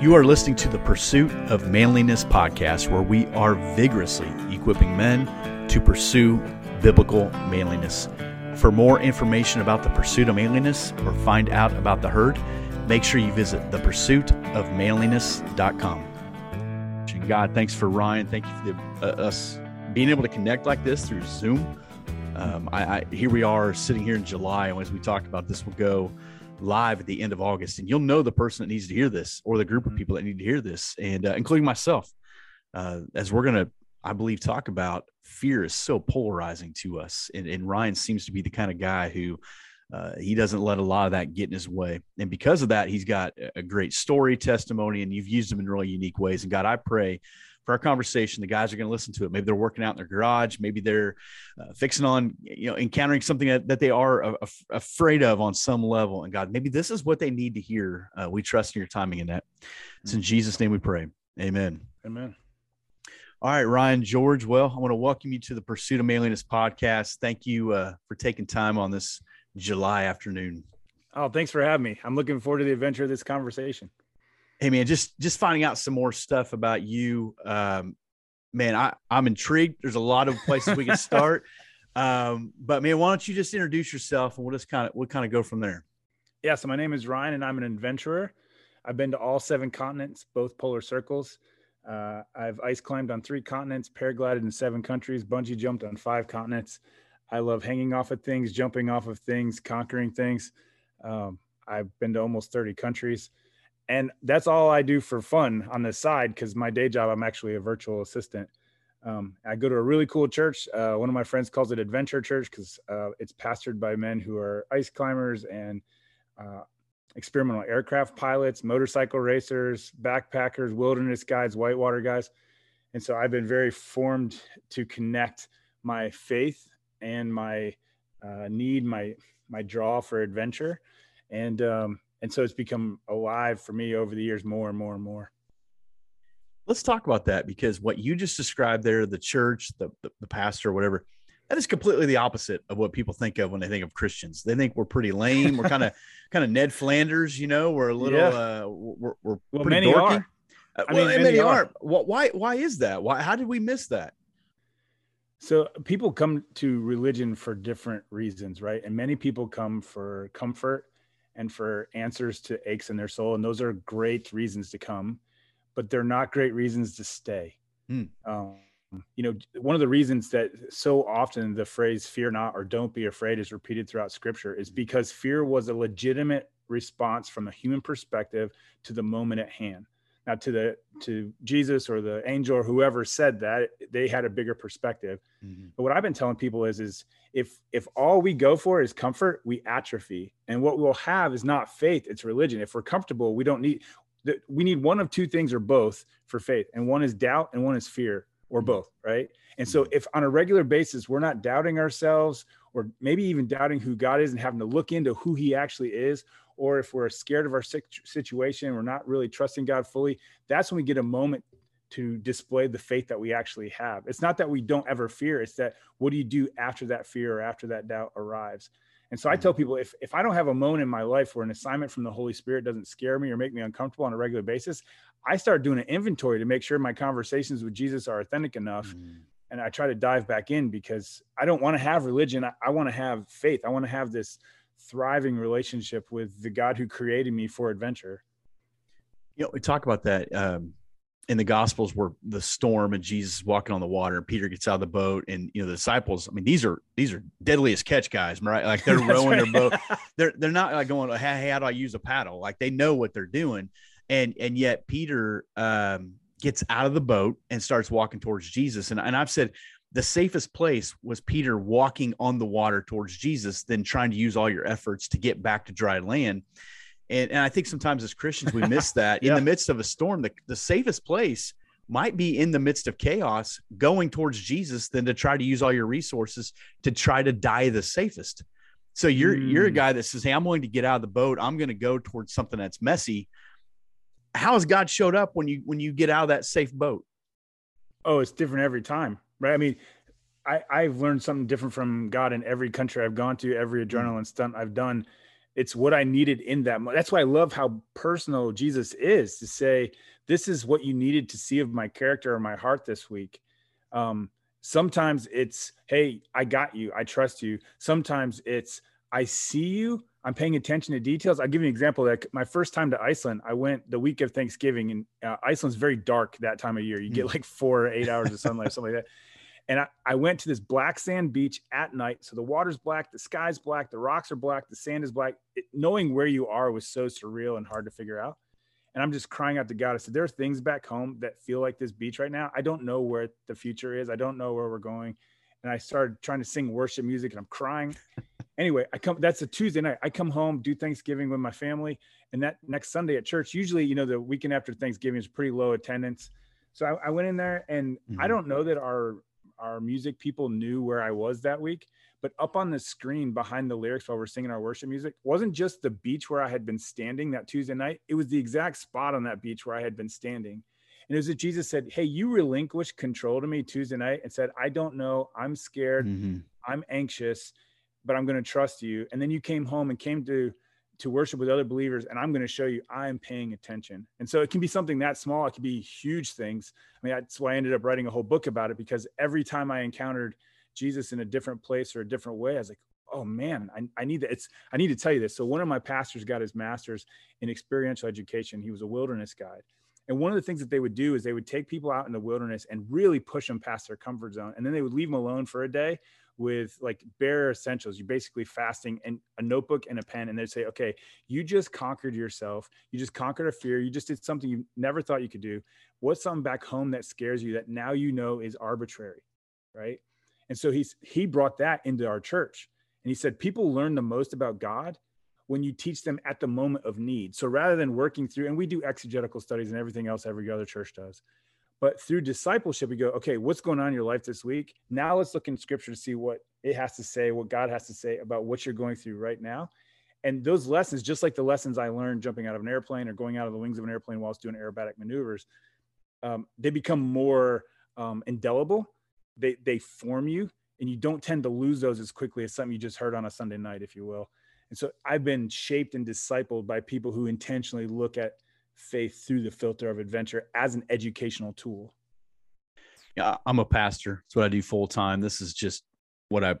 You are listening to the Pursuit of Manliness podcast, where we are vigorously equipping men to pursue biblical manliness. For more information about the pursuit of manliness or find out about the herd, make sure you visit thepursuitofmanliness.com. God, thanks for Ryan. Thank you for the, uh, us being able to connect like this through Zoom. Um, I, I, here we are sitting here in July, and as we talked about, this will go live at the end of August, and you'll know the person that needs to hear this or the group of mm-hmm. people that need to hear this, and uh, including myself, uh, as we're going to, I believe, talk about fear is so polarizing to us, and, and Ryan seems to be the kind of guy who. Uh, he doesn't let a lot of that get in his way. And because of that, he's got a great story, testimony, and you've used him in really unique ways. And God, I pray for our conversation. The guys are going to listen to it. Maybe they're working out in their garage. Maybe they're uh, fixing on, you know, encountering something that, that they are a, a, afraid of on some level. And God, maybe this is what they need to hear. Uh, we trust in your timing in that. It's in Jesus' name we pray. Amen. Amen. All right, Ryan George. Well, I want to welcome you to the Pursuit of Manliness podcast. Thank you uh, for taking time on this July afternoon. Oh, thanks for having me. I'm looking forward to the adventure of this conversation hey man, just just finding out some more stuff about you. Um, man, I I'm intrigued. There's a lot of places we can start. um, but man, why don't you just introduce yourself and we'll just kind of we'll kind of go from there. Yeah, so my name is Ryan and I'm an adventurer. I've been to all seven continents, both polar circles. Uh, I've ice climbed on three continents, paraglided in seven countries, bungee jumped on five continents. I love hanging off of things, jumping off of things, conquering things. Um, I've been to almost 30 countries and that's all I do for fun on the side because my day job I'm actually a virtual assistant. Um, I go to a really cool church. Uh, one of my friends calls it Adventure Church because uh, it's pastored by men who are ice climbers and uh, experimental aircraft pilots, motorcycle racers, backpackers, wilderness guides, whitewater guys. And so I've been very formed to connect my faith and my uh, need, my my draw for adventure, and um, and so it's become alive for me over the years more and more and more let's talk about that because what you just described there the church the, the, the pastor whatever that is completely the opposite of what people think of when they think of Christians. They think we're pretty lame. We're kind of kind of Ned Flanders, you know. We're a little yeah. uh, we're, we're well, pretty many dorky. Are. Uh, well, I mean, many, are. Well, why why is that? Why how did we miss that? So people come to religion for different reasons, right? And many people come for comfort and for answers to aches in their soul. And those are great reasons to come, but they're not great reasons to stay. Mm. Um, you know, one of the reasons that so often the phrase fear not or don't be afraid is repeated throughout scripture is because fear was a legitimate response from a human perspective to the moment at hand. Now to the to Jesus or the angel or whoever said that, they had a bigger perspective. Mm-hmm. But what I've been telling people is is if if all we go for is comfort, we atrophy. And what we'll have is not faith, it's religion. If we're comfortable, we don't need that. we need one of two things or both for faith. And one is doubt and one is fear or mm-hmm. both, right? And so mm-hmm. if on a regular basis we're not doubting ourselves or maybe even doubting who God is and having to look into who he actually is or if we're scared of our situation, we're not really trusting God fully, that's when we get a moment to display the faith that we actually have. It's not that we don't ever fear, it's that what do you do after that fear or after that doubt arrives? And so I tell mm-hmm. people if if I don't have a moment in my life where an assignment from the Holy Spirit doesn't scare me or make me uncomfortable on a regular basis, I start doing an inventory to make sure my conversations with Jesus are authentic enough. Mm. And I try to dive back in because I don't want to have religion. I, I want to have faith. I want to have this thriving relationship with the God who created me for adventure. You know, we talk about that um, in the Gospels where the storm and Jesus walking on the water, and Peter gets out of the boat, and you know the disciples. I mean, these are these are deadliest catch guys, right? Like they're rowing right. their boat. They're they're not like going, hey, hey, how do I use a paddle? Like they know what they're doing, and and yet Peter um, gets out of the boat and starts walking towards Jesus. And and I've said the safest place was Peter walking on the water towards Jesus than trying to use all your efforts to get back to dry land. And, and I think sometimes as Christians, we miss that yeah. in the midst of a storm, the, the safest place might be in the midst of chaos going towards Jesus than to try to use all your resources to try to die the safest. So you're mm. you're a mm. guy that says, Hey, I'm willing to get out of the boat. I'm going to go towards something that's messy. How has God showed up when you when you get out of that safe boat? Oh, it's different every time right? I mean, I, I've learned something different from God in every country I've gone to, every mm. adrenaline stunt I've done. it's what I needed in that. That's why I love how personal Jesus is to say, this is what you needed to see of my character or my heart this week. Um, sometimes it's, hey, I got you. I trust you. Sometimes it's, I see you. I'm paying attention to details. I'll give you an example. Like my first time to Iceland, I went the week of Thanksgiving, and uh, Iceland's very dark that time of year. You get hmm. like four or eight hours of sunlight, something like that. And I, I went to this black sand beach at night. So the water's black, the sky's black, the rocks are black, the sand is black. It, knowing where you are was so surreal and hard to figure out. And I'm just crying out to God. I said, There are things back home that feel like this beach right now. I don't know where the future is. I don't know where we're going. And I started trying to sing worship music and I'm crying. Anyway, I come, that's a Tuesday night. I come home, do Thanksgiving with my family. And that next Sunday at church, usually, you know, the weekend after Thanksgiving is pretty low attendance. So I, I went in there and mm-hmm. I don't know that our our music people knew where I was that week. But up on the screen behind the lyrics while we're singing our worship music wasn't just the beach where I had been standing that Tuesday night. It was the exact spot on that beach where I had been standing. And it was that Jesus said, Hey, you relinquished control to me Tuesday night and said, I don't know. I'm scared. Mm-hmm. I'm anxious, but I'm going to trust you. And then you came home and came to to worship with other believers and i'm going to show you i'm paying attention. And so it can be something that small it can be huge things. I mean that's why i ended up writing a whole book about it because every time i encountered jesus in a different place or a different way i was like oh man i, I need that it's i need to tell you this. So one of my pastors got his master's in experiential education. He was a wilderness guide and one of the things that they would do is they would take people out in the wilderness and really push them past their comfort zone. And then they would leave them alone for a day with like bare essentials. You're basically fasting and a notebook and a pen, and they say, okay, you just conquered yourself. You just conquered a fear. You just did something you never thought you could do. What's something back home that scares you that now you know is arbitrary, right? And so he's he brought that into our church, and he said people learn the most about God when you teach them at the moment of need. So rather than working through, and we do exegetical studies and everything else every other church does. But through discipleship, we go, okay, what's going on in your life this week? Now let's look in scripture to see what it has to say, what God has to say about what you're going through right now. And those lessons, just like the lessons I learned jumping out of an airplane or going out of the wings of an airplane whilst doing aerobatic maneuvers, um, they become more um, indelible. They they form you, and you don't tend to lose those as quickly as something you just heard on a Sunday night, if you will. And so I've been shaped and discipled by people who intentionally look at faith through the filter of adventure as an educational tool? Yeah, I'm a pastor. That's what I do full time. This is just what I,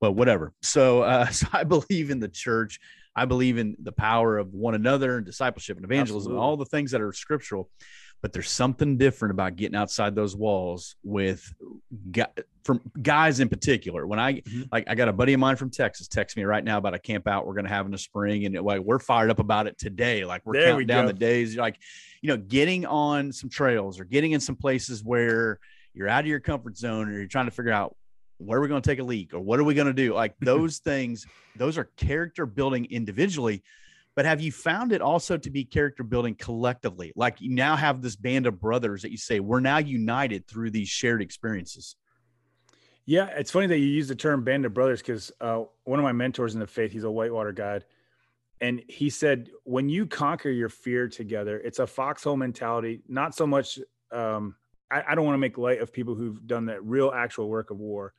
but whatever. So, uh, so I believe in the church. I believe in the power of one another and discipleship and evangelism, and all the things that are scriptural but there's something different about getting outside those walls with from guys in particular. When I mm-hmm. like, I got a buddy of mine from Texas text me right now about a camp out we're going to have in the spring, and like we're fired up about it today. Like we're there counting we down the days. Like, you know, getting on some trails or getting in some places where you're out of your comfort zone, or you're trying to figure out where are we going to take a leak or what are we going to do. Like those things, those are character building individually but have you found it also to be character building collectively? Like you now have this band of brothers that you say we're now united through these shared experiences. Yeah, it's funny that you use the term band of brothers because uh, one of my mentors in the faith, he's a whitewater guide. And he said, when you conquer your fear together, it's a foxhole mentality, not so much. Um, I, I don't want to make light of people who've done that real actual work of war.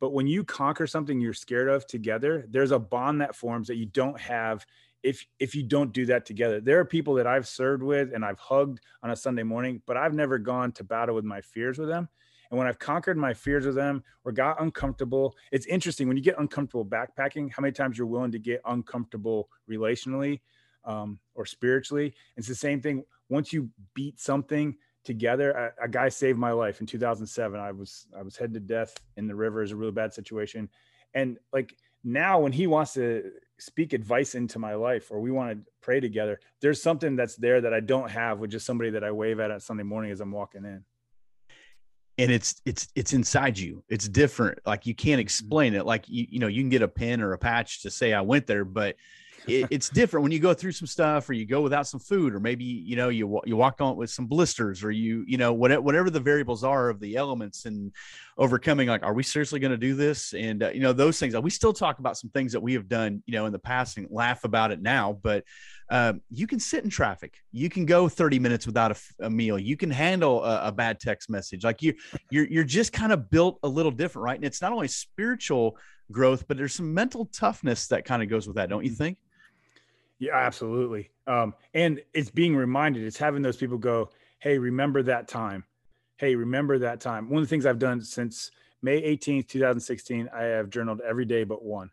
But when you conquer something you're scared of together, there's a bond that forms that you don't have if if you don't do that together there are people that i've served with and i've hugged on a sunday morning but i've never gone to battle with my fears with them. And when i've conquered my fears with them or got uncomfortable it's interesting when you get uncomfortable backpacking how many times you're willing to get uncomfortable relationally um, or spiritually. It's the same thing. Once you beat something together a, a, guy saved my life in 2007 i was i was headed to death in the river. Is a really bad situation. And like now when he wants to speak advice into my life or we want to pray together there's something that's there that i don't have with just somebody that i wave at on sunday morning as i'm walking in. And it's it's it's inside you. It's different. Like you can't mm-hmm. explain it. Like you you know you can get a pen or a patch to say i went there but it, it's different when you go through some stuff or you go without some food or maybe you know you you walk on with some blisters or you you know whatever, whatever the variables are of the elements and overcoming like are we seriously going to do this? And uh, you know those things we still talk about some things that we have done you know in the past and laugh about it now but um, you can sit in traffic. You can go 30 minutes without a, a meal. You can handle a, a, bad text message. Like you you're you're just kind of built a little different right? And it's not only spiritual growth, but there's some mental toughness that kind of goes with that, don't you Mm-hmm. think? Yeah, absolutely. Um, and it's being reminded, it's having those people go, Hey, remember that time. Hey, remember that time. One of the things I've done since May 18th, 2016, I have journaled every day but one.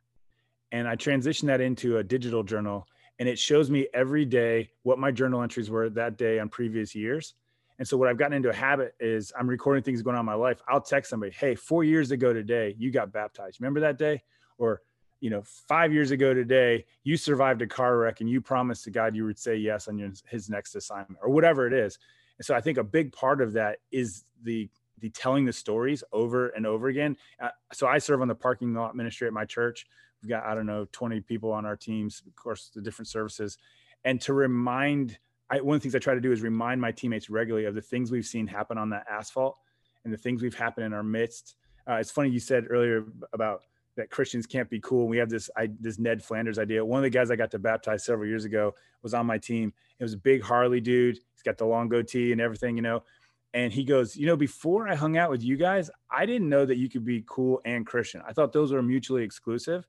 And I transitioned that into a digital journal and it shows me every day what my journal entries were that day on previous years. And so what I've gotten into a habit is I'm recording things going on in my life. I'll text somebody, Hey, four years ago today, you got baptized. Remember that day? Or you know, five years ago today, you survived a car wreck and you promised to God you would say yes on your, his next assignment or whatever it is. And so I think a big part of that is the the telling the stories over and over again. Uh, so I serve on the parking lot ministry at my church. We've got I don't know 20 people on our teams, of course, the different services, and to remind. I, one of the things I try to do is remind my teammates regularly of the things we've seen happen on that asphalt and the things we've happened in our midst. Uh, it's funny you said earlier about that Christians can't be cool. We have this I, this Ned Flanders idea. One of the guys I got to baptize several years ago was on my team. It was a big Harley dude. He's got the long goatee and everything, you know. And he goes, you know, before I hung out with you guys, I didn't know that you could be cool and Christian. I thought those were mutually exclusive.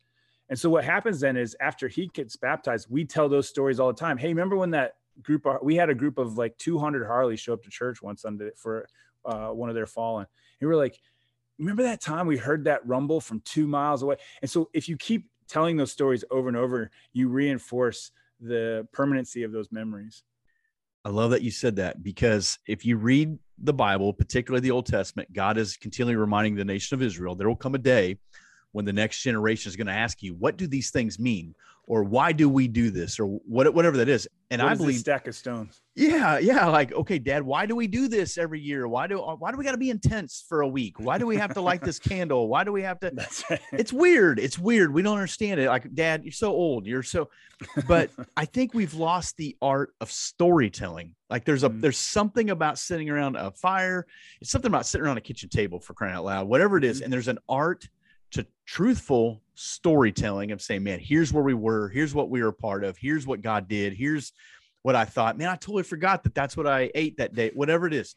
And so what happens then is after he gets baptized, we tell those stories all the time. Hey, remember when that group we had a group of like 200 Harleys show up to church one Sunday for uh, one of their fallen. And we are like, remember that time we heard that rumble from two miles away? And so if you keep telling those stories over and over, you reinforce the permanency of those memories. I love that you said that because if you read the Bible, particularly the Old Testament, God is continually reminding the nation of Israel there will come a day when the next generation is going to ask you, What do these things mean? Or why do we do this? Or what, whatever that is. And what I believe stack of stones. Yeah, yeah. Like, okay, Dad, why do we do this every year? Why do why do we got to be intense for a week? Why do we have to light this candle? Why do we have to? That's right. It's weird. It's weird. We don't understand it. Like, Dad, you're so old. You're so. But I think we've lost the art of storytelling. Like, there's a Mm. there's something about sitting around a fire. It's something about sitting around a kitchen table for crying out loud. Whatever it is, Mhm. and there's an art to truthful storytelling of saying, man, here's where we were. Here's what we were a part of. Here's what God did. Here's what I thought, man, I totally forgot that that's what I ate that day, whatever it is.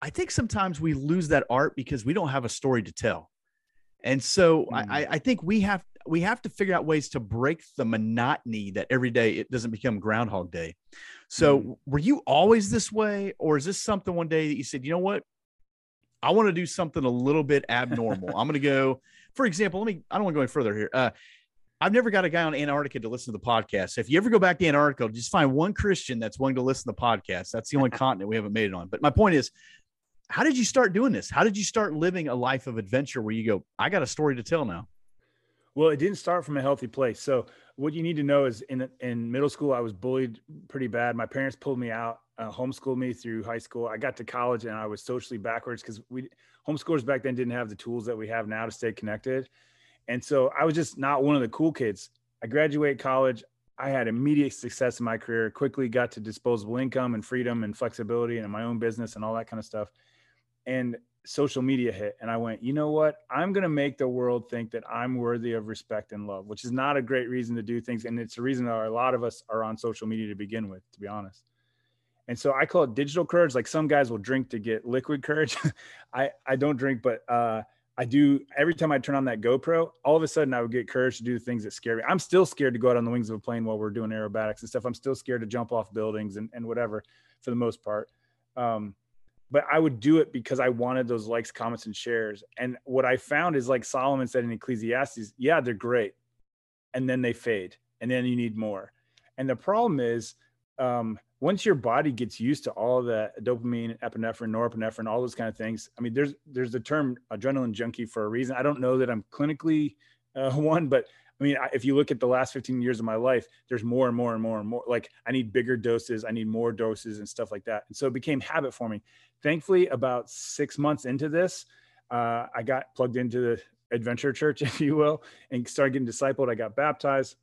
I think sometimes we lose that art because we don't have a story to tell. And so Mm. I, I- I think we have we have to figure out ways to break the monotony that every day it doesn't become Groundhog Day. So Mm. were you always this way, or is this something one day that you said, you know what, I want to do something a little bit abnormal. I'm going to go, for example, let me. I don't want to go any further here. Uh, I've never got a guy on Antarctica to listen to the podcast. So if you ever go back to Antarctica, just find one Christian that's willing to listen to the podcast. That's the only continent we haven't made it on. But my point is, how did you start doing this? How did you start living a life of adventure where you go, I got a story to tell now? Well, it didn't start from a healthy place. So what you need to know is in in middle school, I was bullied pretty bad. My parents pulled me out, uh, homeschooled me through high school. I got to college and I was socially backwards because we homeschoolers back then didn't have the tools that we have now to stay connected. And so I was just not one of the cool kids. I graduated college. I had immediate success in my career, quickly got to disposable income and freedom and flexibility and my own business and all that kind of stuff. And social media hit and I went, you know what? I'm going to make the world think that I'm worthy of respect and love, which is not a great reason to do things. And it's a reason that a lot of us are on social media to begin with, to be honest. And so I call it digital courage. Like some guys will drink to get liquid courage. I, I don't drink, but uh, I do. Every time I turn on that GoPro, all of a sudden I would get courage to do the things that scare me. I'm still scared to go out on the wings of a plane while we're doing aerobatics and stuff. I'm still scared to jump off buildings and, and whatever for the most part. Um, but I would do it because I wanted those likes, comments, and shares. And what I found is like Solomon said in Ecclesiastes, yeah, they're great. And then they fade. And then you need more. And the problem is, um, once your body gets used to all that dopamine, epinephrine, norepinephrine, all those kind of things, I mean, there's there's the term adrenaline junkie for a reason. I don't know that I'm clinically uh, one, but I mean, if you look at the last 15 years of my life, there's more and more and more and more. Like I need bigger doses, I need more doses and stuff like that. And so it became habit forming. Thankfully, about six months into this, uh, I got plugged into the adventure church, if you will, and started getting discipled. I got baptized,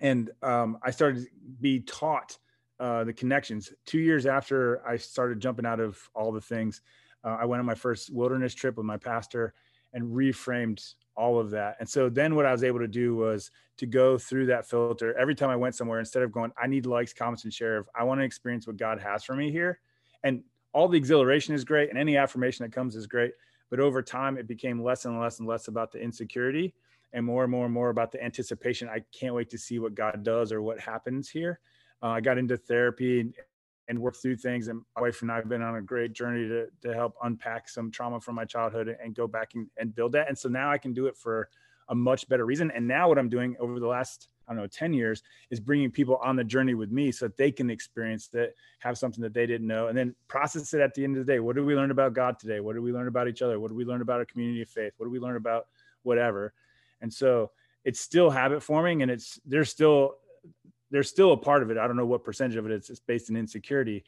and um, I started to be taught uh, the connections. Two years after I started jumping out of all the things, uh, I went on my first wilderness trip with my pastor and reframed all of that. And so then what I was able to do was to go through that filter every time I went somewhere, instead of going, I need likes, comments, and share. I want to experience what God has for me here. And all the exhilaration is great, and any affirmation that comes is great. But over time, it became less and less and less about the insecurity and more and more and more about the anticipation. I can't wait to see what God does or what happens here. Uh, I got into therapy and work through things, and my wife and I have been on a great journey to to help unpack some trauma from my childhood and go back and, and build that. And so now I can do it for a much better reason. And now what I'm doing over the last I don't know 10 years is bringing people on the journey with me so that they can experience that, have something that they didn't know, and then process it at the end of the day. What did we learn about God today? What did we learn about each other? What did we learn about our community of faith? What did we learn about whatever? And so it's still habit forming, and it's there's still there's still a part of it. I don't know what percentage of it is. It's based in insecurity.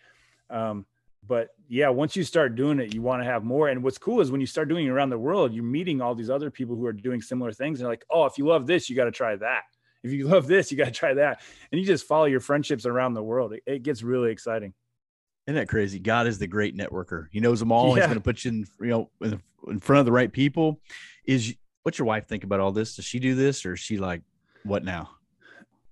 Um, but yeah, once you start doing it, you want to have more. And what's cool is when you start doing it around the world, you're meeting all these other people who are doing similar things. And they're like, oh, if you love this, you got to try that. If you love this, you got to try that. And you just follow your friendships around the world. It, it, gets really exciting. Isn't that crazy? God is the great networker. He knows them all. Yeah. He's going to put you in, you know, in, in front of the right people. Is what's your wife think about all this? Does she do this or is she like, what now?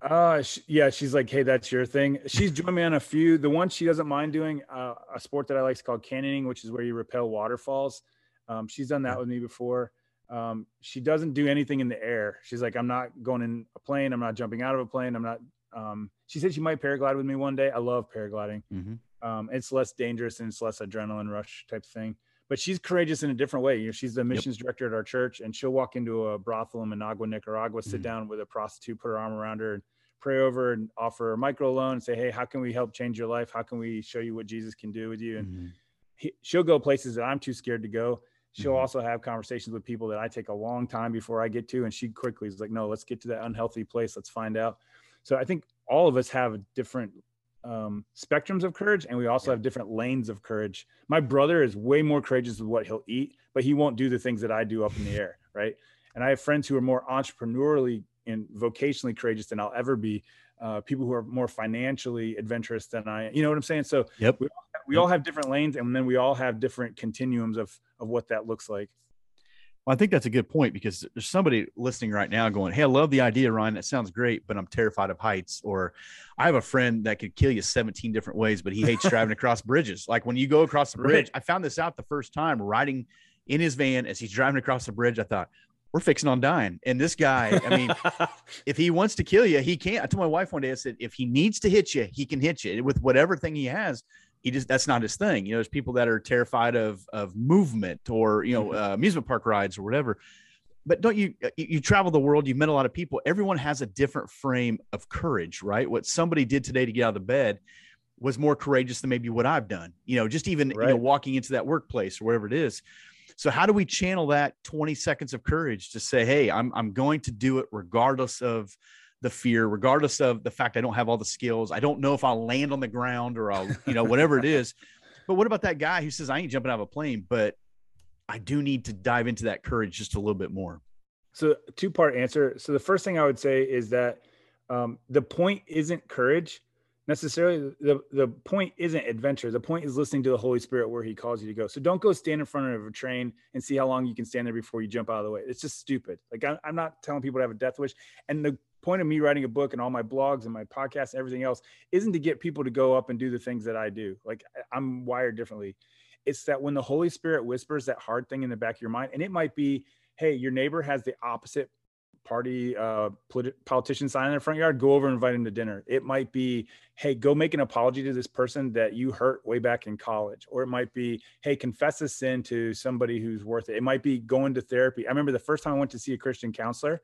Uh, she, yeah, she's like, hey, that's your thing. She's joined me on a few. The one she doesn't mind doing, uh, a sport that I like is called canyoning, which is where you rappel waterfalls. Um, she's done that with me before. Um, she doesn't do anything in the air. She's like, I'm not going in a plane. I'm not jumping out of a plane. I'm not. Um, she said she might paraglide with me one day. I love paragliding. Mm-hmm. Um, it's less dangerous and it's less adrenaline rush type thing. But she's courageous in a different way. You know, she's the missions yep. director at our church, and she'll walk into a brothel in Managua, Nicaragua, sit mm-hmm. down with a prostitute, put her arm around her, pray over and offer a micro loan and say, Hey, how can we help change your life? How can we show you what Jesus can do with you? And mm-hmm. he, she'll go places that I'm too scared to go. She'll mm-hmm. also have conversations with people that I take a long time before I get to. And she quickly is like, No, let's get to that unhealthy place. Let's find out. So I think all of us have different um, spectrums of courage and we also yeah. have different lanes of courage. My brother is way more courageous with what he'll eat, but he won't do the things that I do up in the air. Right. And I have friends who are more entrepreneurially and vocationally courageous than I'll ever be. Uh, people who are more financially adventurous than I, you know what I'm saying? So yep. we, we yep. all have different lanes and then we all have different continuums of, of what that looks like. Well, I think that's a good point because there's somebody listening right now going, Hey, I love the idea, Ryan. That sounds great, but I'm terrified of heights. Or I have a friend that could kill you 17 different ways, but he hates driving across bridges. Like when you go across the bridge, right. I found this out the first time riding in his van as he's driving across the bridge. I thought, we're fixing on dying. And this guy, I mean, if he wants to kill you, he can't. I told my wife one day, I said, if he needs to hit you, he can hit you with whatever thing he has. He just that's not his thing. You know, there's people that are terrified of of movement or you know mm-hmm. uh, amusement park rides or whatever. But don't you you travel the world? You've met a lot of people. Everyone has a different frame of courage, right? What somebody did today to get out of the bed was more courageous than maybe what I've done. You know, just even right. you know walking into that workplace or wherever it is. So how do we channel that 20 seconds of courage to say, hey, I'm I'm going to do it regardless of the fear, regardless of the fact I don't have all the skills. I don't know if I'll land on the ground or I'll, you know, whatever it is. But what about that guy who says, I ain't jumping out of a plane, but I do need to dive into that courage just a little bit more? So, two part answer. So, the first thing I would say is that um, the point isn't courage necessarily the the point isn't adventure. The point is listening to the holy spirit where he calls you to go. So don't go stand in front of a train and see how long you can stand there before you jump out of the way. It's just stupid. Like i'm, I'm not telling people to have a death wish. And the point of me writing a book and all my blogs and my podcasts and everything else isn't to get people to go up and do the things that i do. Like i'm wired differently. It's that when the holy spirit whispers that hard thing in the back of your mind and it might be hey your neighbor has the opposite party uh, politician sign in their front yard, go over and invite him to dinner. It might be, hey, go make an apology to this person that you hurt way back in college. Or it might be, hey, confess a sin to somebody who's worth it. It might be going to therapy. I remember the first time I went to see a Christian counselor,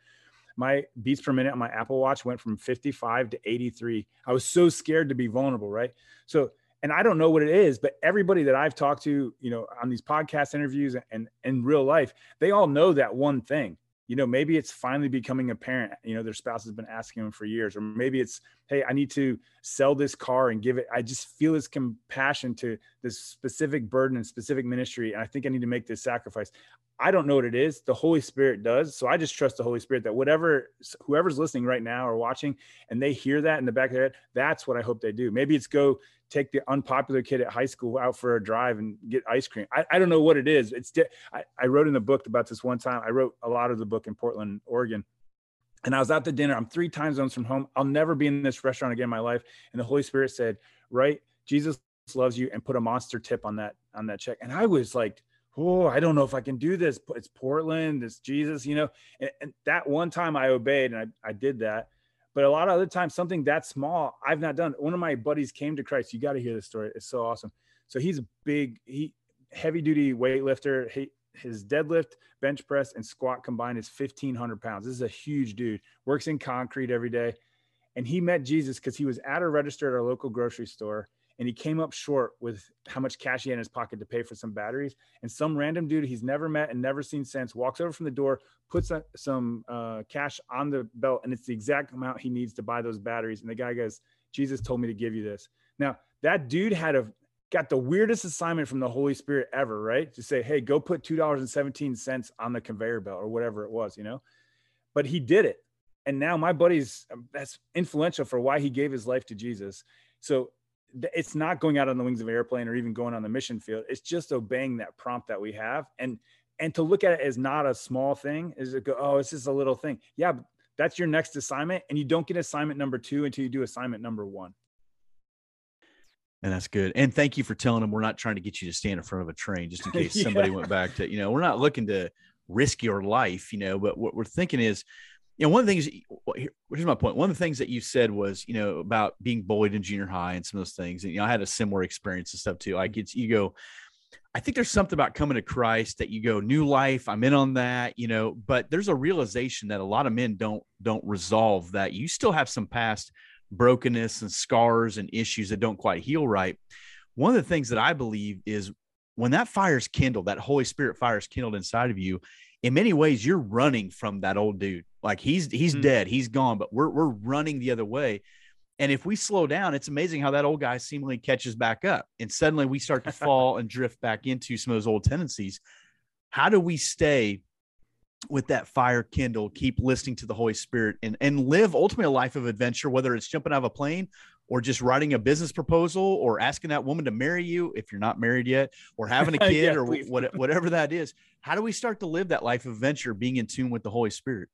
my beats per minute on my Apple Watch went from 55 to 83. I was so scared to be vulnerable, right? So, and I don't know what it is, but everybody that I've talked to, you know, on these podcast interviews and in real life, they all know that one thing you know maybe it's finally becoming apparent you know their spouse has been asking them for years or maybe it's hey i need to sell this car and give it i just feel this compassion to this specific burden and specific ministry and i think i need to make this sacrifice i don't know what it is the holy spirit does so i just trust the holy spirit that whatever whoever's listening right now or watching and they hear that in the back of their head that's what i hope they do maybe it's go take the unpopular kid at high school out for a drive and get ice cream. I, I don't know what it is. It's I, I wrote in the book about this one time. I wrote a lot of the book in Portland, Oregon. And I was out to dinner. I'm three time zones from home. I'll never be in this restaurant again in my life. And the Holy Spirit said, Right, Jesus loves you and put a monster tip on that on that check. And I was like, oh, I don't know if I can do this. It's Portland, it's Jesus, you know. And, and that one time I obeyed and I, I did that. But a lot of other times, something that small, I've not done. One of my buddies came to Christ. You got to hear this story. It's so awesome. So he's a big, he heavy duty weightlifter. He, his deadlift, bench press, and squat combined is 1,500 pounds. This is a huge dude. Works in concrete every day. And he met Jesus because he was at a register at our local grocery store and he came up short with how much cash he had in his pocket to pay for some batteries. And some random dude he's never met and never seen since walks over from the door, puts a, some uh, cash on the belt, and it's the exact amount he needs to buy those batteries. And the guy goes, "Jesus told me to give you this." Now that dude had a got the weirdest assignment from the Holy Spirit ever, right? To say, "Hey, go put two dollars and seventeen cents on the conveyor belt or whatever it was," you know. But he did it, and now my buddy's um, that's influential for why he gave his life to Jesus. So it's not going out on the wings of an airplane or even going on the mission field. It's just obeying that prompt that we have. And and to look at it as not a small thing is it go, oh, it's just a little thing. Yeah, that's your next assignment. And you don't get assignment number two until you do assignment number one. And that's good. And thank you for telling them we're not trying to get you to stand in front of a train just in case somebody yeah. went back to, you know, we're not looking to risk your life, you know, but what we're thinking is you know, one of the things, here's my point. One of the things that you said was, you know, about being bullied in junior high and some of those things. And, you know, I had a similar experience and stuff too. Like it's, you go, I think there's something about coming to Christ that you go, new life, I'm in on that, you know, but there's a realization that a lot of men don't, don't resolve that. You still have some past brokenness and scars and issues that don't quite heal right. One of the things that I believe is when that fire's kindled, that Holy Spirit fire is kindled inside of you, in many ways, you're running from that old dude like he's he's mm-hmm. dead, he's gone, but we're we're running the other way. And if we slow down, it's amazing how that old guy seemingly catches back up. And suddenly we start to fall and drift back into some of those old tendencies. How do we stay with that fire kindled, keep listening to the Holy Spirit and, and live ultimately a life of adventure, whether it's jumping out of a plane or just writing a business proposal or asking that woman to marry you if you're not married yet or having a kid yeah, or what, whatever that is. How do we start to live that life of adventure being in tune with the Holy Spirit?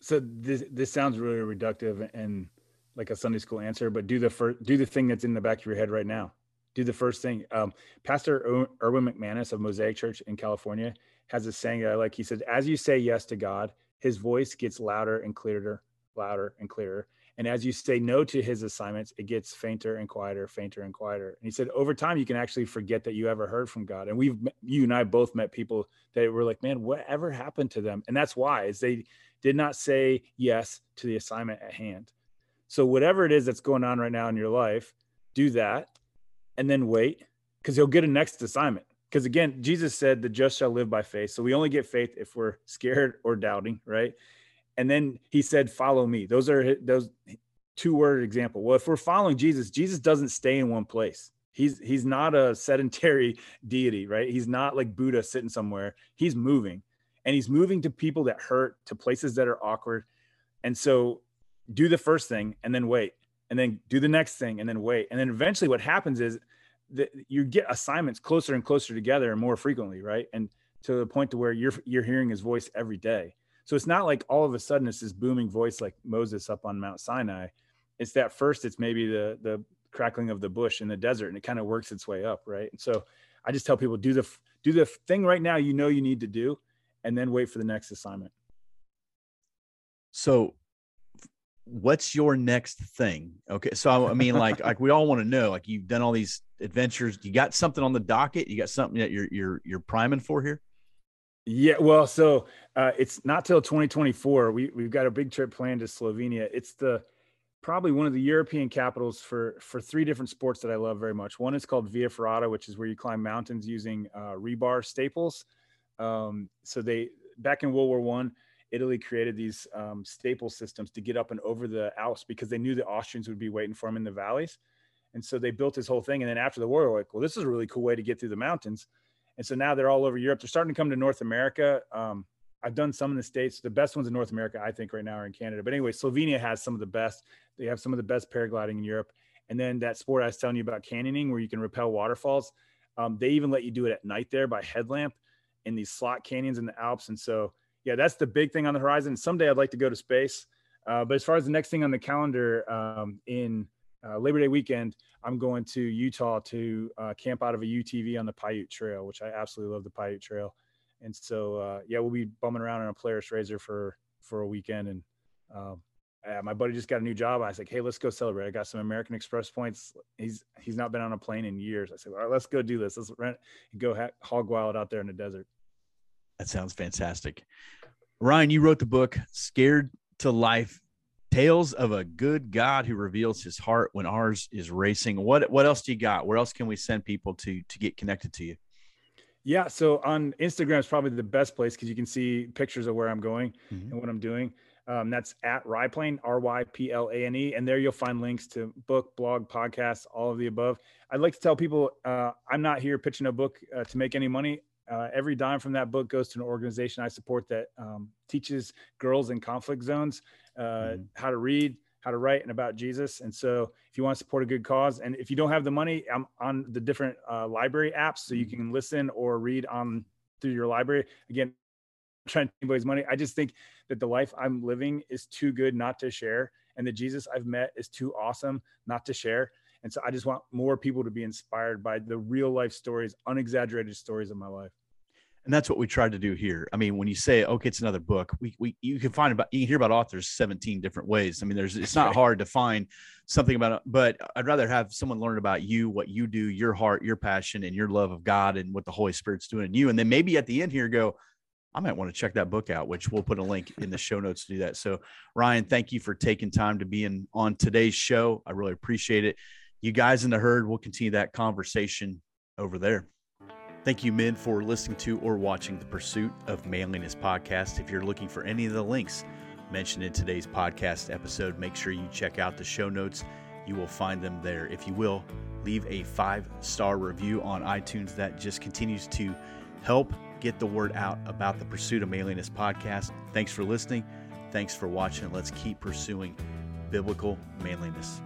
so this this sounds really reductive and like a Sunday school answer, but do the first do the thing that's in the back of your head right now. Do the first thing. Um, Pastor Erwin McManus of Mosaic Church in California has a saying that I like. He said, "As you say yes to God, His voice gets louder and clearer, louder and clearer. And as you say no to His assignments, it gets fainter and quieter, fainter and quieter." And he said, over time, you can actually forget that you ever heard from God. And we've you and I both met people that were like, "Man, whatever happened to them?" And that's why is they did not say yes to the assignment at hand. So, whatever it is that's going on right now in your life, do that and then wait because you'll get a next assignment. Because again, Jesus said, the just shall live by faith. So, we only get faith if we're scared or doubting, right? And then he said, follow me. Those are those two word example. Well, if we're following Jesus, Jesus doesn't stay in one place. He's he's not a sedentary deity, right? He's not like Buddha sitting somewhere. He's moving and he's moving to people that hurt, to places that are awkward. And so do the first thing and then wait, and then do the next thing and then wait. And then eventually what happens is that you get assignments closer and closer together and more frequently, right? And to the point to where you're you're hearing his voice every day. So it's not like all of a sudden it's this booming voice like Moses up on Mount Sinai. It's that first it's maybe the the crackling of the bush in the desert and it kind of works its way up, right? And so I just tell people do the do the thing right now you know you need to do and then wait for the next assignment. So what's your next thing? Okay. So I mean, like, like we all want to know, like you've done all these adventures. You got something on the docket? You got something that you're you're you're priming for here? Yeah, well, so uh, it's not till 2024. We we've got a big trip planned to Slovenia. It's the probably one of the European capitals for for three different sports that I love very much. One is called Via Ferrata, which is where you climb mountains using uh, rebar staples. Um, so they back in World War One, Italy created these um, staple systems to get up and over the Alps because they knew the Austrians would be waiting for them in the valleys. And so they built this whole thing. And then after the war, they're like, well, this is a really cool way to get through the mountains. And so now they're all over Europe. They're starting to come to North America. Um, I've done some in the States. The best ones in North America, I think, right now are in Canada. But anyway, Slovenia has some of the best. They have some of the best paragliding in Europe. And then that sport I was telling you about canyoning, where you can rappel waterfalls. Um, they even let you do it at night there by headlamp in these slot canyons in the Alps. And so, yeah, that's the big thing on the horizon. Someday I'd like to go to space. Uh, but as far as the next thing on the calendar um, in uh, Labor Day weekend, I'm going to Utah to uh, camp out of a UTV on the Paiute Trail, which I absolutely love the Paiute Trail. And so, uh, yeah, we'll be bumming around in a Polaris RZR for for a weekend. And um, my buddy just got a new job. I was like, hey, let's go celebrate. I got some American Express points. He's he's not been on a plane in years. I said, all right, let's go do this. Let's rent and go ha- hog wild out there in the desert. That sounds fantastic. Ryan, you wrote the book Scared to Life Tales of a Good God Who Reveals His Heart When Ours is Racing. What what else do you got? Where else can we send people to to get connected to you? Yeah, so on Instagram is probably the best place because you can see pictures of where I'm going mm-hmm. and what I'm doing. Um, that's at Ryplane, R Y P L A N E. And there you'll find links to book, blog, podcast, all of the above. I'd like to tell people uh, I'm not here pitching a book uh, to make any money. Uh, every dime from that book goes to an organization I support that um, teaches girls in conflict zones uh, mm-hmm. how to read, how to write, and about Jesus. And so, if you want to support a good cause, and if you don't have the money, I'm on the different uh, library apps, so you mm-hmm. can listen or read on through your library. Again, trying to anybody's money. I just think that the life I'm living is too good not to share, and the Jesus I've met is too awesome not to share. And so I just want more people to be inspired by the real life stories, unexaggerated stories of my life. And that's what we tried to do here. I mean, when you say, okay, it's another book, we, we you can find about you can hear about authors 17 different ways. I mean, there's it's not hard to find something about it, but I'd rather have someone learn about you, what you do, your heart, your passion, and your love of God and what the Holy Spirit's doing in you. And then maybe at the end here go, I might want to check that book out, which we'll put a link in the show notes to do that. So, Ryan, thank you for taking time to be in on today's show. I really appreciate it. You guys in the herd, we'll continue that conversation over there. Thank you, men, for listening to or watching the Pursuit of Manliness podcast. If you're looking for any of the links mentioned in today's podcast episode, make sure you check out the show notes. You will find them there. If you will, leave a five star review on iTunes. That just continues to help get the word out about the Pursuit of Manliness podcast. Thanks for listening. Thanks for watching. Let's keep pursuing biblical manliness.